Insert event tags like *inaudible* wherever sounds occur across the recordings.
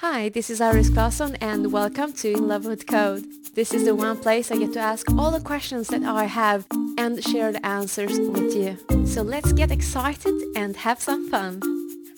Hi, this is Iris Classon and welcome to In Love with Code. This is the one place I get to ask all the questions that I have and share the answers with you. So let's get excited and have some fun.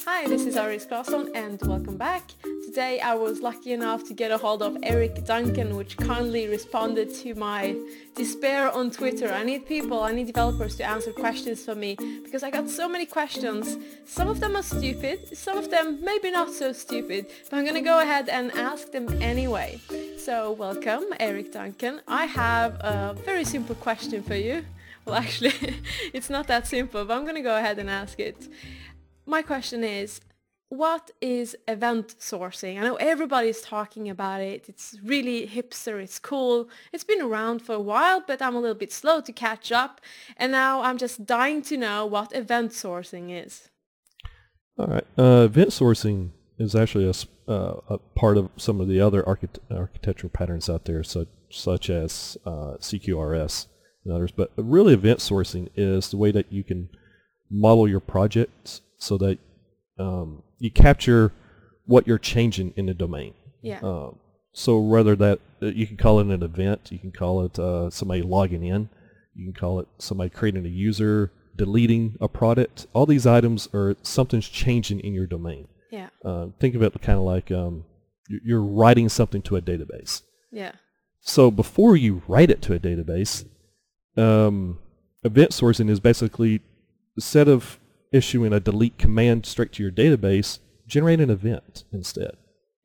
Hi, this is Iris Classon and welcome back. Today I was lucky enough to get a hold of Eric Duncan which kindly responded to my despair on Twitter. I need people, I need developers to answer questions for me because I got so many questions. Some of them are stupid, some of them maybe not so stupid, but I'm gonna go ahead and ask them anyway. So welcome Eric Duncan. I have a very simple question for you. Well actually *laughs* it's not that simple but I'm gonna go ahead and ask it. My question is what is event sourcing? I know everybody's talking about it. It's really hipster. It's cool. It's been around for a while, but I'm a little bit slow to catch up. And now I'm just dying to know what event sourcing is. All right. Uh, event sourcing is actually a, uh, a, part of some of the other archit- architectural patterns out there, such, such as uh, CQRS and others. But really, event sourcing is the way that you can model your projects so that um, you capture what you're changing in the domain. Yeah. Um, so whether that uh, you can call it an event, you can call it uh, somebody logging in, you can call it somebody creating a user, deleting a product. All these items are something's changing in your domain. Yeah. Uh, think of it kind of like um, you're writing something to a database. Yeah. So before you write it to a database, um, event sourcing is basically a set of issuing a delete command straight to your database, generate an event instead.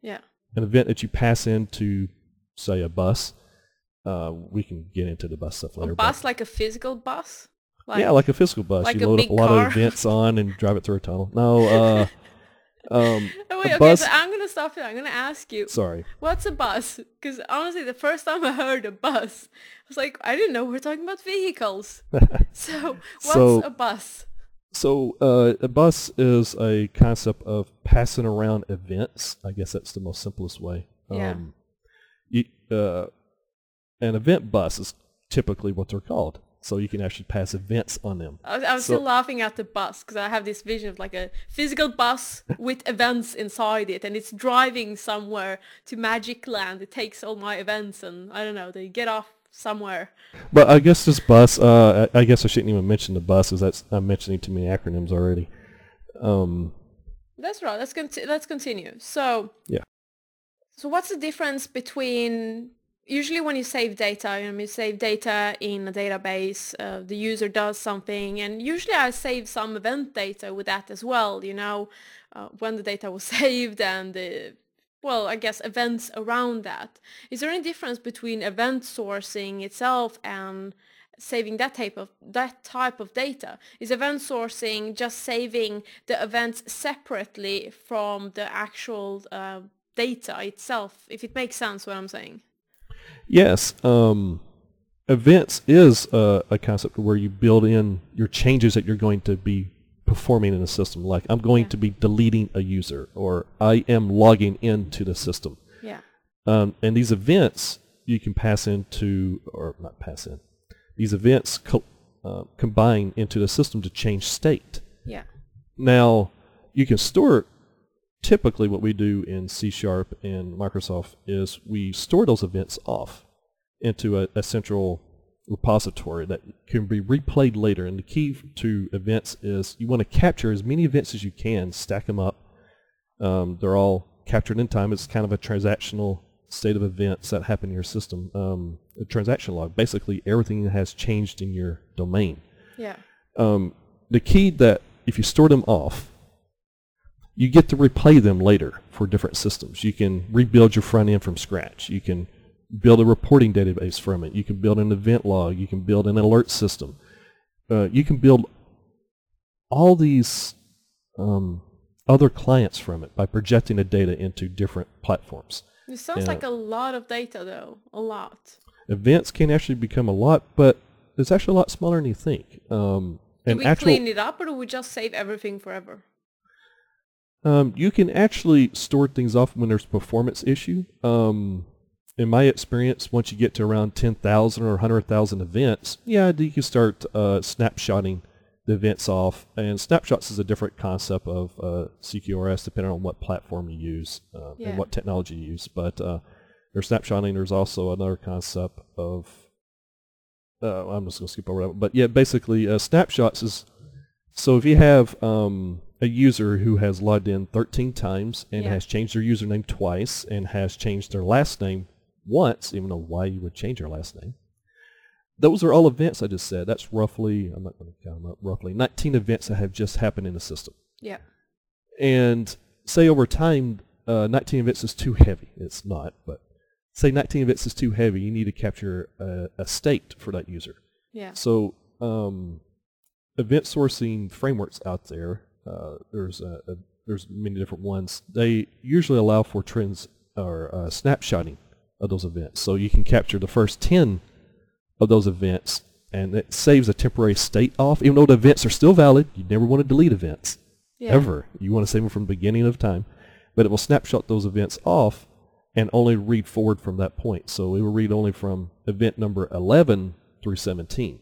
Yeah. An event that you pass into, say, a bus. Uh, we can get into the bus stuff later. A bus, like a physical bus? Like, yeah, like a physical bus. Like you a load big up a lot car. of events on and drive it through a tunnel. No, *laughs* uh, um, Oh, *laughs* wait, a okay, bus. so I'm going to stop you. I'm going to ask you. sorry. What's a bus? Because honestly, the first time I heard a bus, I was like, I didn't know we're talking about vehicles. *laughs* so, what's So- a bus? So uh, a bus is a concept of passing around events. I guess that's the most simplest way. Yeah. Um, you, uh, an event bus is typically what they're called. So you can actually pass events on them. I was, I was So- still laughing at the bus because I have this vision of like a physical bus *laughs* with events inside it and it's driving somewhere to Magic Land. It takes all my events and I don't know, they get off somewhere. But I guess this bus, uh, I I guess I shouldn't even mention the bus because that's, I'm mentioning too many acronyms already. Um, That's right. Let's conti- let's continue. So Yeah. So what's the difference between usually when you save data, you know, you save data in a database, uh, the user does something, and usually I save some event data with that as well. You know, uh, when the data was *laughs* saved and the well, I guess events around that. Is there any difference between event sourcing itself and saving that type of that type of data? Is event sourcing just saving the events separately from the actual uh, data itself? If it makes sense, what I'm saying. Yes. Um, events is a, a concept where you build in your changes that you're going to be performing in a system. Like I'm going Yeah. to be deleting a user or I am logging into the system. Yeah. Um, and these events you can pass into, or not pass in, these events co- uh, combine into the system to change state. Yeah. Now, you can store, typically what we do in C Sharp and Microsoft is we store those events off into a, a central repository that can be replayed later. And the key to events is you want to capture as many events as you can, stack them up. Um, they're all captured in time. It's kind of a transactional state of events that happen in your system. Um, a transaction log, basically everything that has changed in your domain Yeah. um, the key that if you store them off, you get to replay them later for different systems. You can rebuild your front end from scratch. You can build a reporting database from it. You can build an event log. You can build an alert system. Uh, you can build all these um, other clients from it by projecting the data into different platforms. It sounds Yeah. like a lot of data though. A lot. Events can actually become a lot, but it's actually a lot smaller than you think. Um, Do and we actual, clean it up or do we just save everything forever? Um, you can actually store things off when there's a performance issue. Um, in my experience, once you get to around 10,000 or 100,000 events, yeah, you can start uh, snapshotting the events off. And snapshots is a different concept of uh, CQRS depending on what platform you use uh, Yeah. and what technology you use. But uh, there's snapshotting. There's also another concept of uh, I'm just going to skip over that. But yeah, basically, uh, snapshots is so if you have um, a user who has logged in 13 times and Yeah. has changed their username twice and has changed their last name once, even though why you would change your last name. Those are all events I just said. That's roughly, I'm not going to count them up, roughly 19 events that have just happened in the system. Yeah. And say over time, uh, 19 events is too heavy. It's not, but say 19 events is too heavy, you need to capture a, a state for that user. Yeah. So um, event sourcing frameworks out there, uh, there's a, a, there's many different ones. They usually allow for trends or uh, snapshotting of those events. So you can capture the first 10 of those events and it saves a temporary state off. Even though the events are still valid, you never want to delete events Yeah. ever. You want to save them from the beginning of time, but it will snapshot those events off and only read forward from that point. So it will read only from event number 11 through 17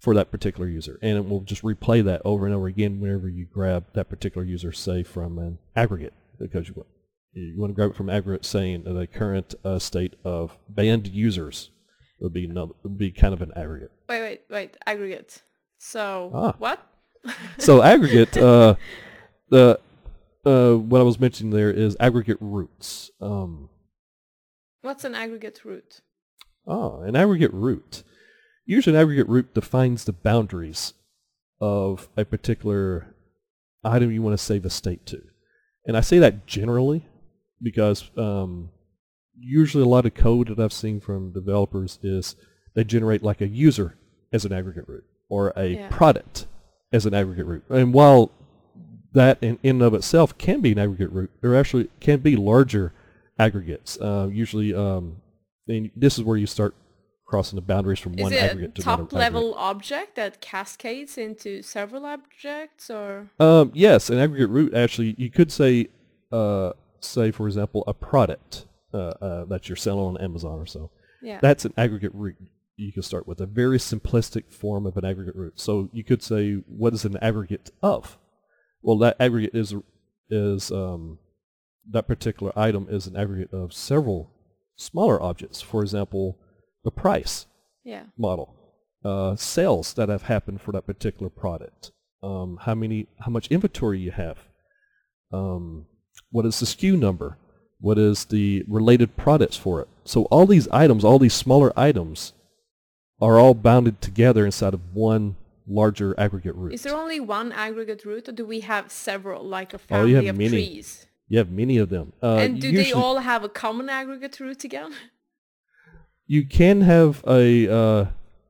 for that particular user, and it will just replay that over and over again whenever you grab that particular user, say from an aggregate, because you want you want to grab it from aggregate, saying the current uh, state of banned users would be num- would be kind of an aggregate. Wait, wait, wait. Aggregate. So Ah. what? so *laughs* aggregate, uh, the uh, what I was mentioning there is aggregate roots. Um, What's an aggregate root? oh, an aggregate root. Usually, an aggregate root defines the boundaries of a particular item you want to save a state to, and I say that generally because um, usually a lot of code that I've seen from developers is they generate like a user as an aggregate root or a Yeah. product as an aggregate root. And while that in, in and of itself can be an aggregate root, there actually can be larger aggregates. Uh, usually, um, and this is where you start crossing the boundaries from Is one it aggregate to another top level object that cascades into several objects or? Um, yes, an aggregate root actually, you could say, uh, say for example, a product uh, uh, that you're selling on Amazon or so. Yeah. That's an aggregate root. You can start with a very simplistic form of an aggregate root. So you could say, what is an aggregate of? Well, that aggregate is is um, that particular item is an aggregate of several smaller objects. For example, the price yeah. model, uh, sales that have happened for that particular product, um, how many, how much inventory you have, um, what is the SKU number, what is the related products for it. So all these items, all these smaller items, are all bounded together inside of one larger aggregate root. Is there only one aggregate root or do we have several, like a Oh, you family have of many. trees? you have many of them. Uh, and do they all have a common aggregate root again? *laughs* you can have a uh,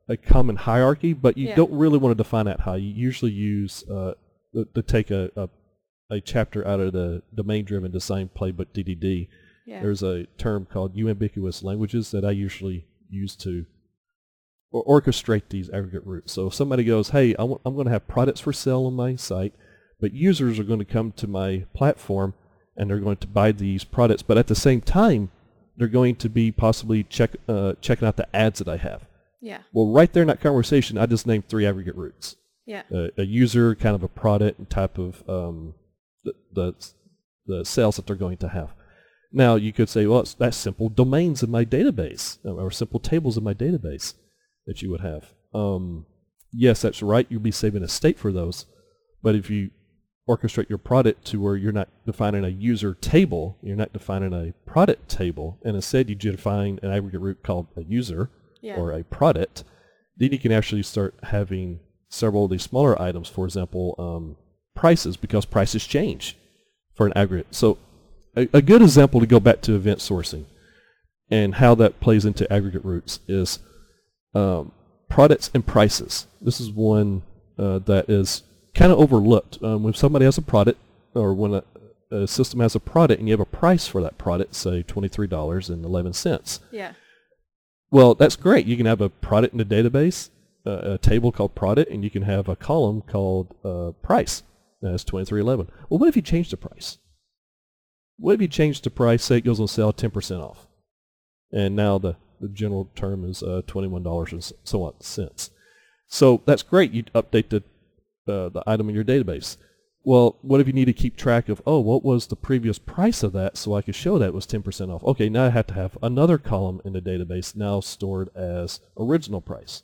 a common hierarchy, but you Yeah. don't really want to define that high. You usually use uh, to, to take a, a a chapter out of the domain-driven design playbook DDD. Yeah. There's a term called ubiquitous languages that I usually use to or orchestrate these aggregate roots. So if somebody goes, hey, I want, I'm going to have products for sale on my site, but users are going to come to my platform and they're going to buy these products, but at the same time, they're going to be possibly check, uh, checking out the ads that I have. yeah. Well, right there in that conversation, I just named three aggregate roots. Yeah. Uh, a user, kind of a product, and type of um, the, the the sales that they're going to have. Now you could say, well, that's simple domains in my database uh, or simple tables in my database that you would have. Um, yes, that's right. You'll be saving a state for those, but if you orchestrate your product to where you're not defining a user table, you're not defining a product table, and instead you define an aggregate root called a user Yeah. or a product, then you can actually start having several of these smaller items, for example, um, prices, because prices change for an aggregate. So a, a good example to go back to event sourcing and how that plays into aggregate roots is um, products and prices. This is one uh, that is kind of overlooked. Um, when somebody has a product or when a, a system has a product and you have a price for that product, say $23.11, Yeah. well, that's great. You can have a product in the database, uh, a table called product, and you can have a column called uh, price. That's 2311. Well, what if you change the price? What if you change the price, say it goes on sale 10% off? And now the, the general term is uh, $21 and so on cents. So that's great. You update the uh, the item in your database. Well, what if you need to keep track of, oh, what was the previous price of that so I could show that it was 10% off? Okay, now I have to have another column in the database now stored as original price.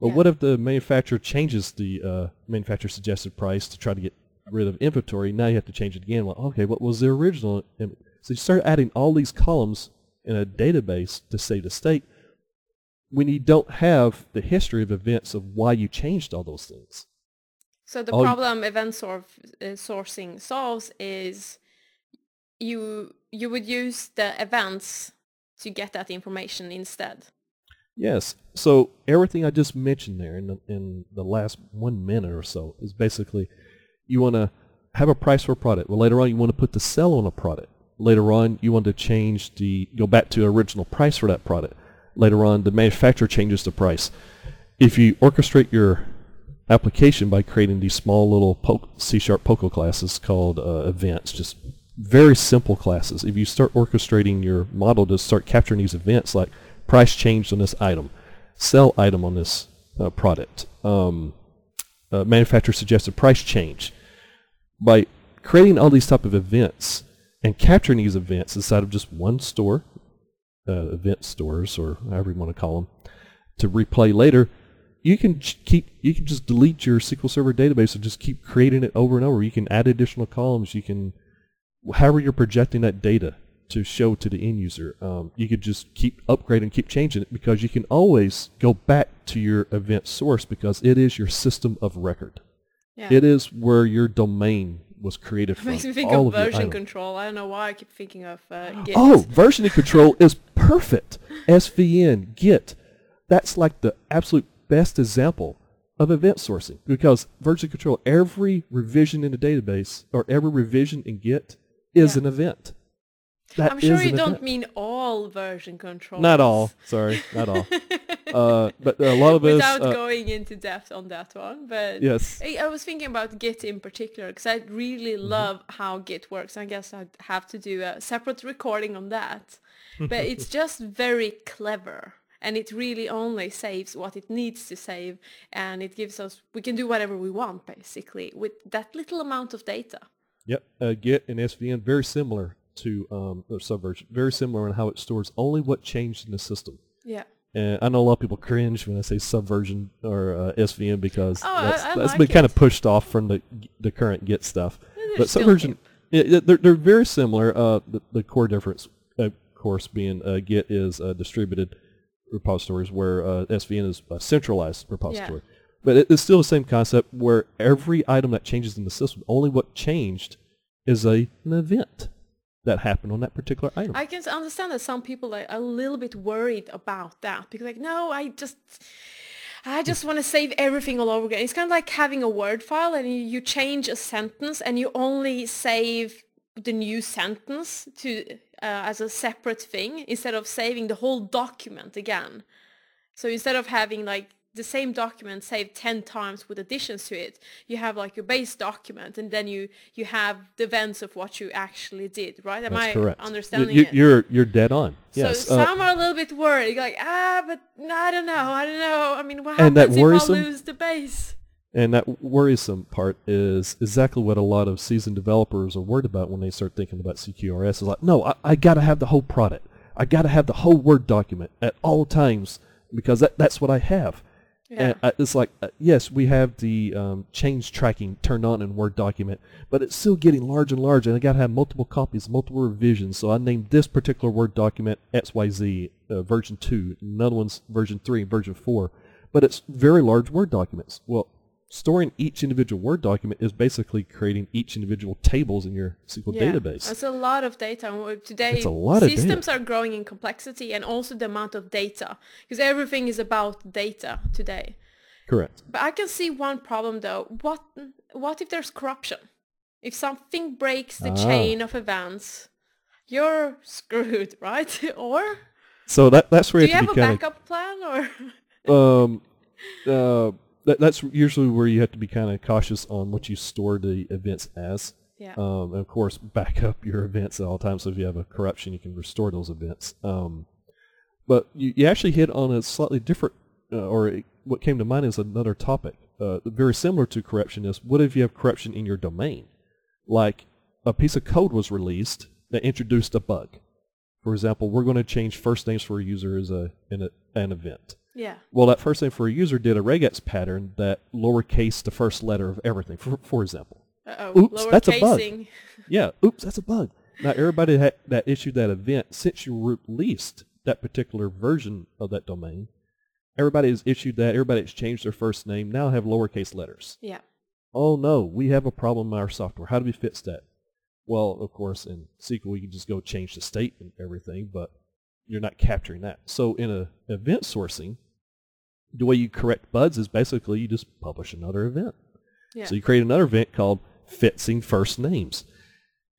Well, Yeah. what if the manufacturer changes the uh, manufacturer suggested price to try to get rid of inventory? Now you have to change it again. Well, okay, what was the original? So you start adding all these columns in a database to save the state when you don't have the history of events of why you changed all those things. So the y- problem event sor- uh, sourcing solves is you you would use the events to get that information instead. Yes. So everything I just mentioned there in the, in the last one minute or so is basically you want to have a price for a product. Well, later on you want to put the sell on a product. Later on you want to change the go back to original price for that product. Later on the manufacturer changes the price. If you orchestrate your application by creating these small little po- C-sharp POCO classes called uh, events, just very simple classes. If you start orchestrating your model to start capturing these events like price changed on this item, sell item on this uh, product, um, uh, manufacturer suggested price change, by creating all these type of events and capturing these events inside of just one store, uh, event stores or however you want to call them, to replay later, you can keep you can just delete your SQL Server database and just keep creating it over and over. You can add additional columns. You can however you're projecting that data to show to the end user. Um, you could just keep upgrading, keep changing it because you can always go back to your event source because it is your system of record. Yeah. It is where your domain was created It from. makes me think all of version control. I don't know why I keep thinking of uh, Git. Oh, version control is perfect. *laughs* SVN, Git. That's like the absolute best example of event sourcing because version control, every revision in the database or every revision in Git is Yeah. an event. That I'm sure you don't event. mean all version control. Not all. Sorry, not all. *laughs* uh, but a lot of us. Without uh, going into depth on that one, but yes. I, I was thinking about Git in particular because I really Mm-hmm. love how Git works. I guess I'd have to do a separate recording on that. But it's *laughs* just very clever and it really only saves what it needs to save and it gives us, we can do whatever we want basically with that little amount of data. Yep. Uh, Git and SVN very similar to um, Subversion. Very similar in how it stores only what changed in the system. Yeah. And I know a lot of people cringe when I say Subversion or uh, SVN because Oh, I- that's, I that's like been kind of pushed off from the the current Git stuff. They're But Subversion, yeah, yeah, they're, they're very similar. Uh, the, the core difference, of course, being uh, Git is uh, distributed repositories where uh, SVN is a centralized repository. But it, it's still the same concept where every item that changes in the system, only what changed is a, an event that happened on that particular item. I can understand that some people are a little bit worried about that because like, no, I just, I just want to save everything all over again. It's kind of like having a Word file and you, change a sentence and you only save the new sentence to uh, as a separate thing instead of saving the whole document again. So instead of having like the same document saved 10 times with additions to it, you have like your base document and then you, you have the events of what you actually did, right? Am That's I correct. understanding you, it? You're you're dead on. Yes. So uh, some are a little bit worried, like, ah, but no, I don't know, I don't know. I mean, what And happens that if worrisome- I lose the base? And that worrisome part is exactly what a lot of seasoned developers are worried about when they start thinking about CQRS. Is like, no, I, I got to have the whole product. I got to have the whole Word document at all times because that, that's what I have. Yeah. I, it's like, uh, yes, we have the um, change tracking turned on in Word document, but it's still getting larger and larger, and I got to have multiple copies, multiple revisions. So I named this particular Word document XYZ uh, version 2, another one's version 3, and version 4, but it's very large Word documents. Well, storing each individual Word document is basically creating each individual tables in your SQL Yeah. database. That's a lot of data. Today, It's a lot of data. systems are growing in complexity and also the amount of data because everything is about data today. Correct. But I can see one problem though. What what if there's corruption? If something breaks the Ah. chain of events, you're screwed, *laughs* right? or So that, that's where do you have a kind of backup plan or um, *laughs* uh, that, that's usually where you have to be kind of cautious on what you store the events as. yeah. Um, and of course, back *laughs* up your events at all times. So if you have a corruption, you can restore those events. Um, but you, you actually hit on a slightly different, uh, or it- what came to mind is another topic. uh, very similar to corruption is what if you have corruption in your domain? Like a piece of code was released that introduced a bug. For example, we're going to change first names for a user as a, in a, an event. Yeah. Well, that first name for a user did a regex pattern that lowercase the first letter of everything, for, for example. Uh-oh. Oops, that's a bug. Yeah, oops, that's a bug. Now, everybody ha- that issued that event, since you released that particular version of that domain, everybody has issued that, everybody has changed their first name, now have lowercase letters. Yeah. Oh no, we have a problem in our software. How do we fix that? Well, of course, in SQL, you can just go change the state and everything, but you're not capturing that. So in a event sourcing, the way you correct bugs is basically you just publish another event. Yeah. So you create another event called fixing first names.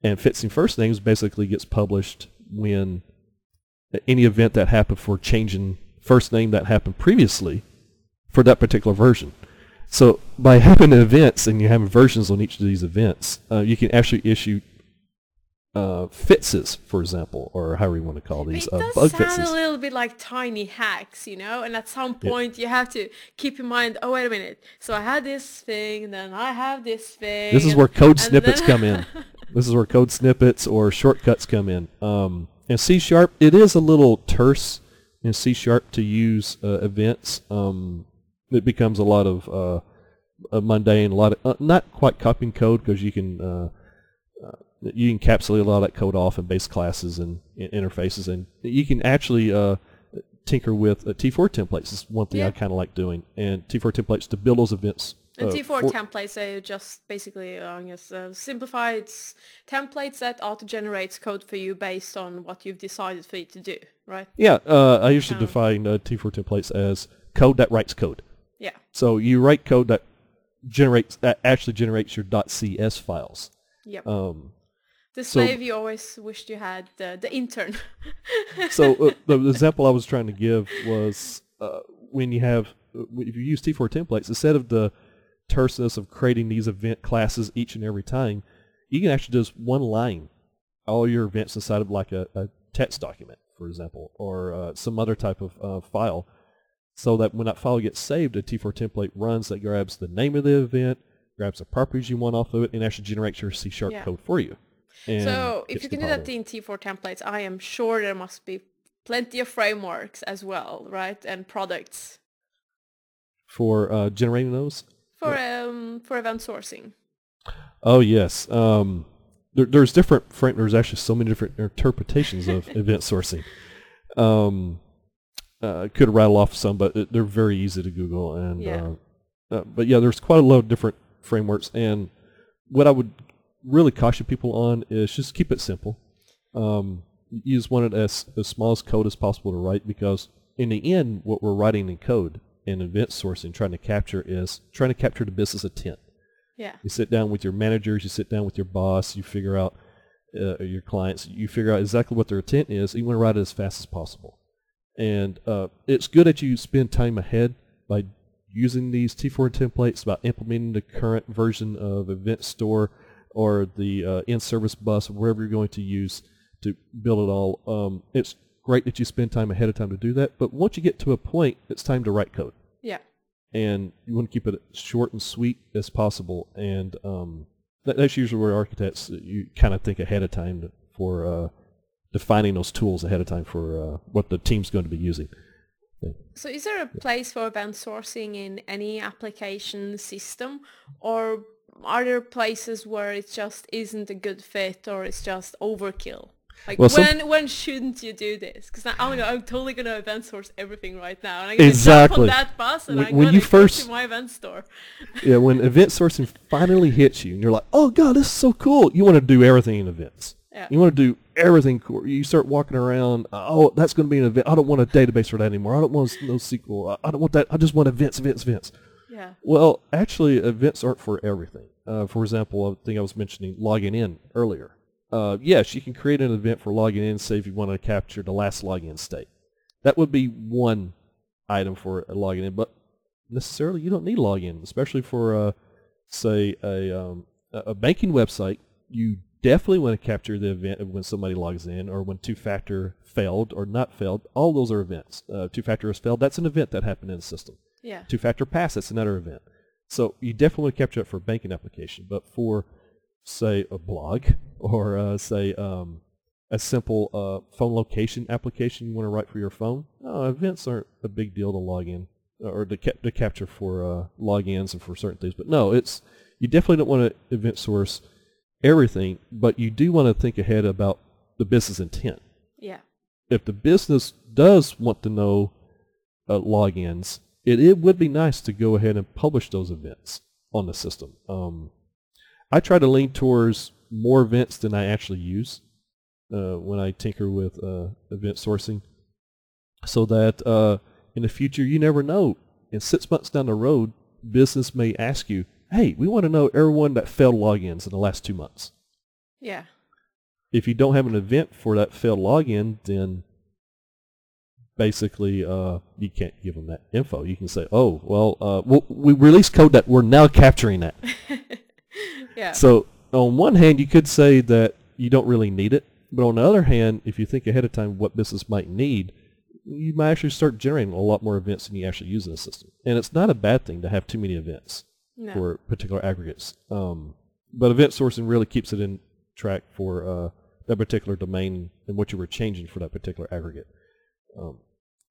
And fixing first names basically gets published when any event that happened for changing first name that happened previously for that particular version. So by having events and you having versions on each of these events, uh, you can actually issue uh, fixes, for example, or however you want to call these It uh, does bug sound fixes. a little bit like tiny hacks, you know, and at some point you have to keep in mind, oh, wait a minute. So I had this thing, and then I have this thing. This is and- where code snippets then- come in. *laughs* This is where code snippets or shortcuts come in. Um, in C sharp, it is a little terse in C sharp to use uh, events. Um, it becomes a lot of uh, a mundane, a lot of uh, not quite copying code because you can uh, uh, you encapsulate a lot of that code off in base classes and, in interfaces, and you can actually uh, tinker with uh, T4 templates. Is one thing Yeah. I kind of like doing, and T4 templates to build those events. And uh, T4 for- templates are just basically, uh, I guess, uh, simplified templates that auto-generates code for you based on what you've decided for it to do, right? Yeah, uh, I usually Um, define uh, T4 templates as code that writes code. Yeah. So you write code that generates that actually generates your .cs files. Yep. Um, the so- slave you always wished you had, the, the intern. *laughs* so uh, the, the example I was trying to give was uh, when you have uh, if you use T4 templates instead of the terseness of creating these event classes each and every time, you can actually just one line all your events inside of like a, a text document, for example, or uh, some other type of uh, file, so that when that file gets saved, a T4 template runs that grabs the name of the event, grabs the properties you want off of it, and actually generates your C sharp Yeah. code for you. And so if you can do that in T4 templates, I am sure there must be plenty of frameworks as well, right? And products for uh, generating those. for um for event sourcing. Oh yes. Um, there, there's different. Frank, there's actually so many different interpretations of *laughs* event sourcing. Um, uh, I could rattle off some, but it- they're very easy to Google. And Yeah. uh, uh, but yeah, there's quite a lot of different frameworks. And what I would really caution people on is just keep it simple. Um, you just want it as as small as code as possible to write because in the end, what we're writing in code in event sourcing, trying to capture is trying to capture the business intent. Yeah. You sit down with your managers, you sit down with your boss, you figure out uh, your clients, you figure out exactly what their intent is. You want to write it as fast as possible. And uh, it's good that you spend time ahead by using these T4 templates, about implementing the current version of Event Store or the uh, NServiceBus, or wherever you're going to use to build it all. Um, it's great that you spend time ahead of time to do that, but once you get to a point, it's time to write code Yeah. and you want to keep it short and sweet as possible. And um, that, that's usually where architects you kind of think ahead of time for uh, defining those tools ahead of time for uh, what the team's going to be using. So is there a place for event sourcing in any application system or are there places where it just isn't a good fit or it's just overkill? Like Well, some- when when shouldn't you do this? Because I'm, gonna- I'm totally gonna event source everything right now, and I'm gonna jump Exactly. on that bus and When- I'm when gonna you first- to my event store. *laughs* yeah, when event sourcing finally hits you, and you're like, "Oh God, this is so cool!" You want to do everything in events. Yeah. You want to do everything cool. You start walking around. Oh, that's going to be an event. I don't want a database for that anymore. I don't want no SQL. I I don't want that. I just want events, events, events. Yeah. Well, actually, events aren't for everything. Uh, for example, I think I was mentioning logging in earlier. Uh, yes, you can create an event for logging in, say if you want to capture the last login state. That would be one item for a login in, but necessarily you don't need login, especially for, uh, say, a, um, a a banking website. You definitely want to capture the event of when somebody logs in or when two-factor failed or not failed. All those are events. Uh, two-factor has failed. That's an event that happened in the system Yeah. two-factor pass, that's another event. So you definitely want to capture that for a banking application, but for say a blog or uh, say um, a simple uh, phone location application you want to write for your phone, no, events aren't a big deal to log in or to, to capture for uh, logins and for certain things. But no, it's you definitely don't want to event source everything, but you do want to think ahead about the business intent. Yeah. If the business does want to know uh, logins, it, it would be nice to go ahead and publish those events on the system. Um, I try to lean towards more events than I actually use uh, when I tinker with uh, event sourcing, so that uh, in the future you never know. In six months down the road, business may ask you, "Hey, we want to know everyone that failed logins in the last two months." Yeah. If you don't have an event for that failed login, then basically uh, you can't give them that info. You can say, "Oh, well, uh, we'll we released code that we're now capturing that." *laughs* yeah. So on one hand, you could say that you don't really need it, but on the other hand, if you think ahead of time what business might need, you might actually start generating a lot more events than you actually use in the system. And it's not a bad thing to have too many events no. for particular aggregates. Um, but event sourcing really keeps it in track for uh, that particular domain and what you were changing for that particular aggregate. Um,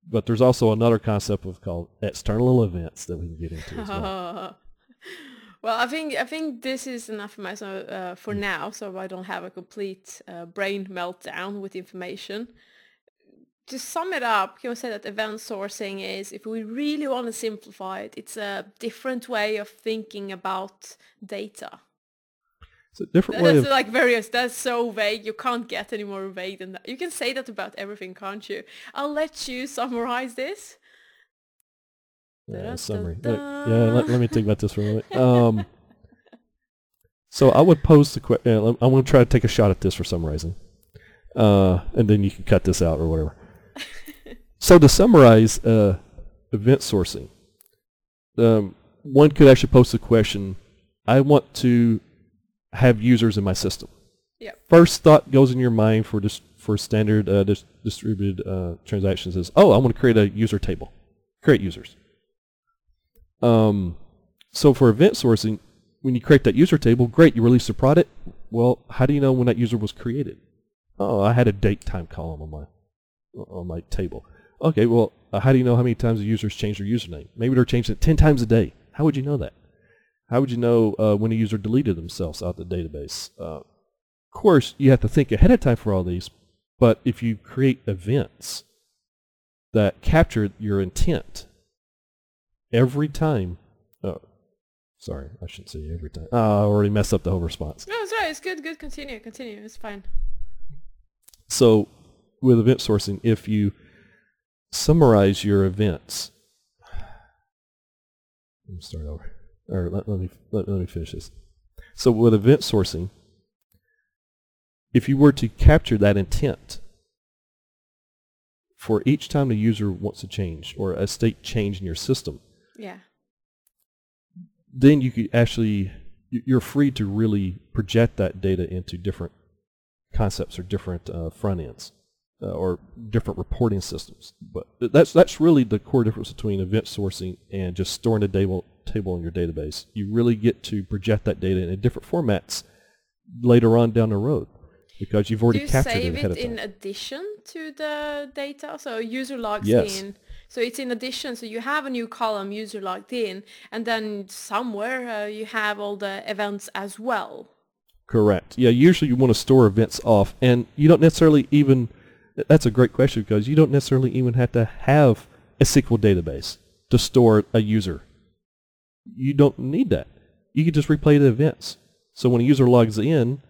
but there's also another concept of called external events that we can get into as well. *laughs* Well, I think I think this is enough uh, for Mm. now, so I don't have a complete uh, brain meltdown with information. To sum it up, can we say that event sourcing is, if we really want to simplify it, it's a different way of thinking about data. It's a different way That's of like various. That's so vague. You can't get any more vague than that. You can say that about everything, can't you? I'll let you summarize this. Yeah, summary. Look, yeah, let, let me think about this for a moment. *laughs* Um, so I would pose the question. I'm going to try to take a shot at this for summarizing, uh, and then you can cut this out or whatever. *laughs* so to summarize uh, event sourcing, um, one could actually pose the question: I want to have users in my system. Yep. First thought goes in your mind for dis- for standard uh, dis- distributed uh, transactions is, oh, I want to create a user table, create users. Um, so for event sourcing, when you create that user table, great, you release the product. Well, how do you know when that user was created? Oh, I had a date time column on my on my table. Okay, well, uh, how do you know how many times the users changed their username? Maybe they're changing it 10 times a day. How would you know that? How would you know uh, when a user deleted themselves out of the database? Uh, of course, you have to think ahead of time for all these, but if you create events that capture your intent every time, oh, sorry, I shouldn't say every time. Oh, I already messed up the whole response. No, it's right. It's good. Good. Continue. Continue. It's fine. So with event sourcing, if you summarize your events, *sighs* let me start over, or let, let me let, let me finish this. So with event sourcing, if you were to capture that intent for each time the user wants to change or a state change in your system, Yeah. then you could actually you- you're free to really project that data into different concepts or different uh, front ends uh, or different reporting systems. But that's that's really the core difference between event sourcing and just storing the table table in your database. You really get to project that data in different formats later on down the road because you've already Do you captured save it ahead it of time. in addition to the data? So user logs Yes. in. So it's in addition. So you have a new column, user logged in, and then somewhere uh, you have all the events as well. Correct. Yeah, usually you want to store events off, and you don't necessarily even. That's a great question because you don't necessarily even have to have a SQL database to store a user. You don't need that. You can just replay the events. So when a user logs in,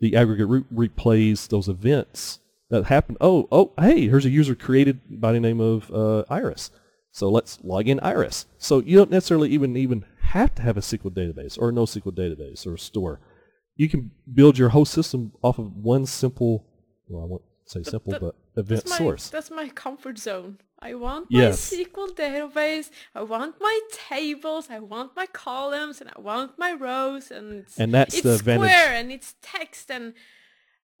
the aggregate root replays those events that happened. Oh, oh, hey, here's a user created by the name of uh, Iris. So let's log in Iris. So you don't necessarily even even have to have a SQL database or a NoSQL database or a store you can build your whole system off of one simple, well, I won't say simple, that- but event That's my, source. That's my comfort zone. I want Yes. my SQL database. I want my tables. I want my columns, and I want my rows. And it's, And that's it's the square advantage. and it's text and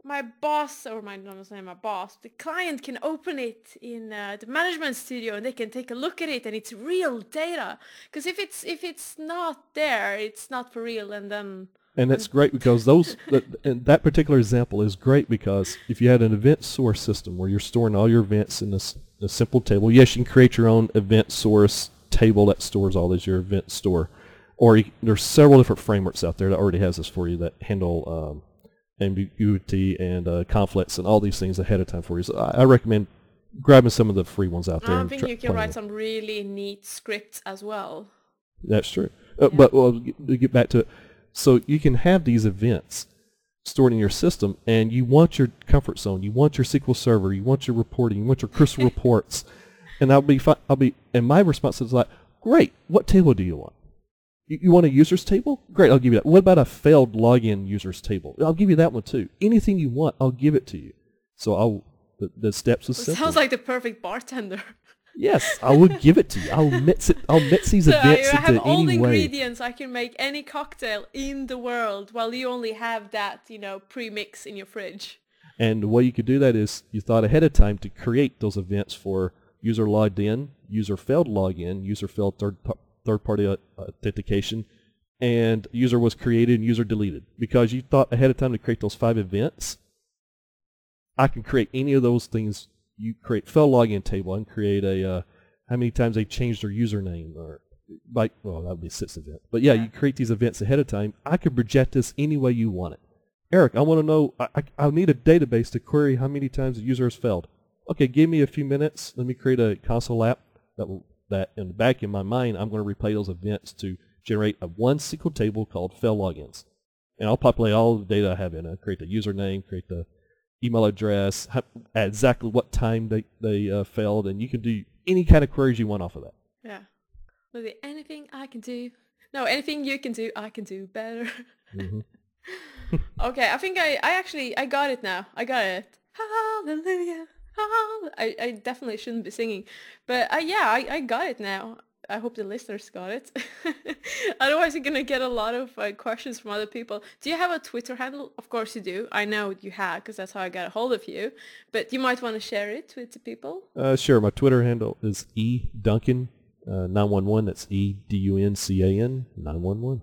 my boss or my not saying my boss the client can open it in uh, the management studio and they can take a look at it and it's real data because if it's if it's not there it's not for real and then and that's *laughs* great because those that, and that particular example is great because if you had an event source system where you're storing all your events in this a simple table yes you can create your own event source table that stores all as your event store or you, there's several different frameworks out there that already has this for you that handle um, ambiguity and uh, conflicts and all these things ahead of time for you. So I, I recommend grabbing some of the free ones out there. I think you can write some really neat scripts as well. That's true. Uh, yeah. But well, to get back to it, so you can have these events stored in your system, and you want your comfort zone, you want your SQL Server, you want your reporting, you want your crystal *laughs* reports, and I'll be fi- I'll be and my response is like, great. What table do you want? You, you want a users table? Great, I'll give you that. What about a failed login users table? I'll give you that one too. Anything you want, I'll give it to you. So I'll the, the steps is simple. Sounds like the perfect bartender. Yes, I will give it to you. I'll mix it. I'll mix these *laughs* so events I have all the ingredients. I can make any cocktail in the world, while you only have that, you know, pre-mix in your fridge. And the way you could do that is you thought ahead of time to create those events for user logged in, user failed login, user failed third third-party uh, authentication, and user was created and user deleted. Because you thought ahead of time to create those five events, I can create any of those things. You create fail login table. and create a uh, how many times they changed their username or like well that would be a six event. But yeah, you create these events ahead of time. I can project this any way you want it. Eric, I want to know. I, I, I need a database to query how many times the user has failed. Okay, give me a few minutes. Let me create a console app that will that in the back in my mind, I'm going to replay those events to generate a one SQL table called fail logins. And I'll populate all the data I have in it, create the username, create the email address, at exactly what time they, they uh, failed, and you can do any kind of queries you want off of that. Yeah. Maybe anything I can do. No, anything you can do, I can do better. Mm-hmm. *laughs* *laughs* okay, I think I, I actually, I got it now. I got it. Hallelujah. I, I definitely shouldn't be singing. But uh, yeah, I, I got it now. I hope the listeners got it. *laughs* Otherwise, you're going to get a lot of uh, questions from other people. Do you have a Twitter handle? Of course you do. I know you have because that's how I got a hold of you. But you might want to share it with the people. Uh, sure. My Twitter handle is E Duncan uh, 911. That's E D U N C A N 911.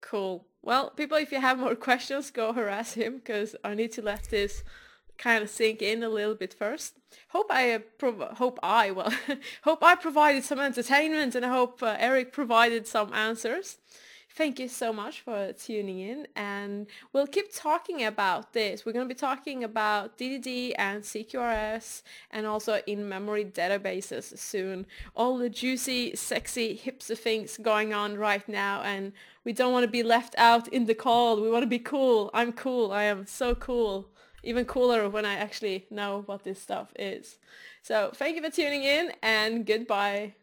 Cool. Well, people, if you have more *laughs* questions, go harass him because I need to let this kind of sink in a little bit first. Hope I prov- hope I well *laughs* hope I provided some entertainment and I hope uh, Eric provided some answers. Thank you so much for tuning in and we'll keep talking about this. We're going to be talking about DDD and CQRS and also in-memory databases soon. All the juicy, sexy, hipster things going on right now and we don't want to be left out in the cold. We want to be cool. I'm cool. I am so cool even cooler when I actually know what this stuff is. So thank you for tuning in and goodbye.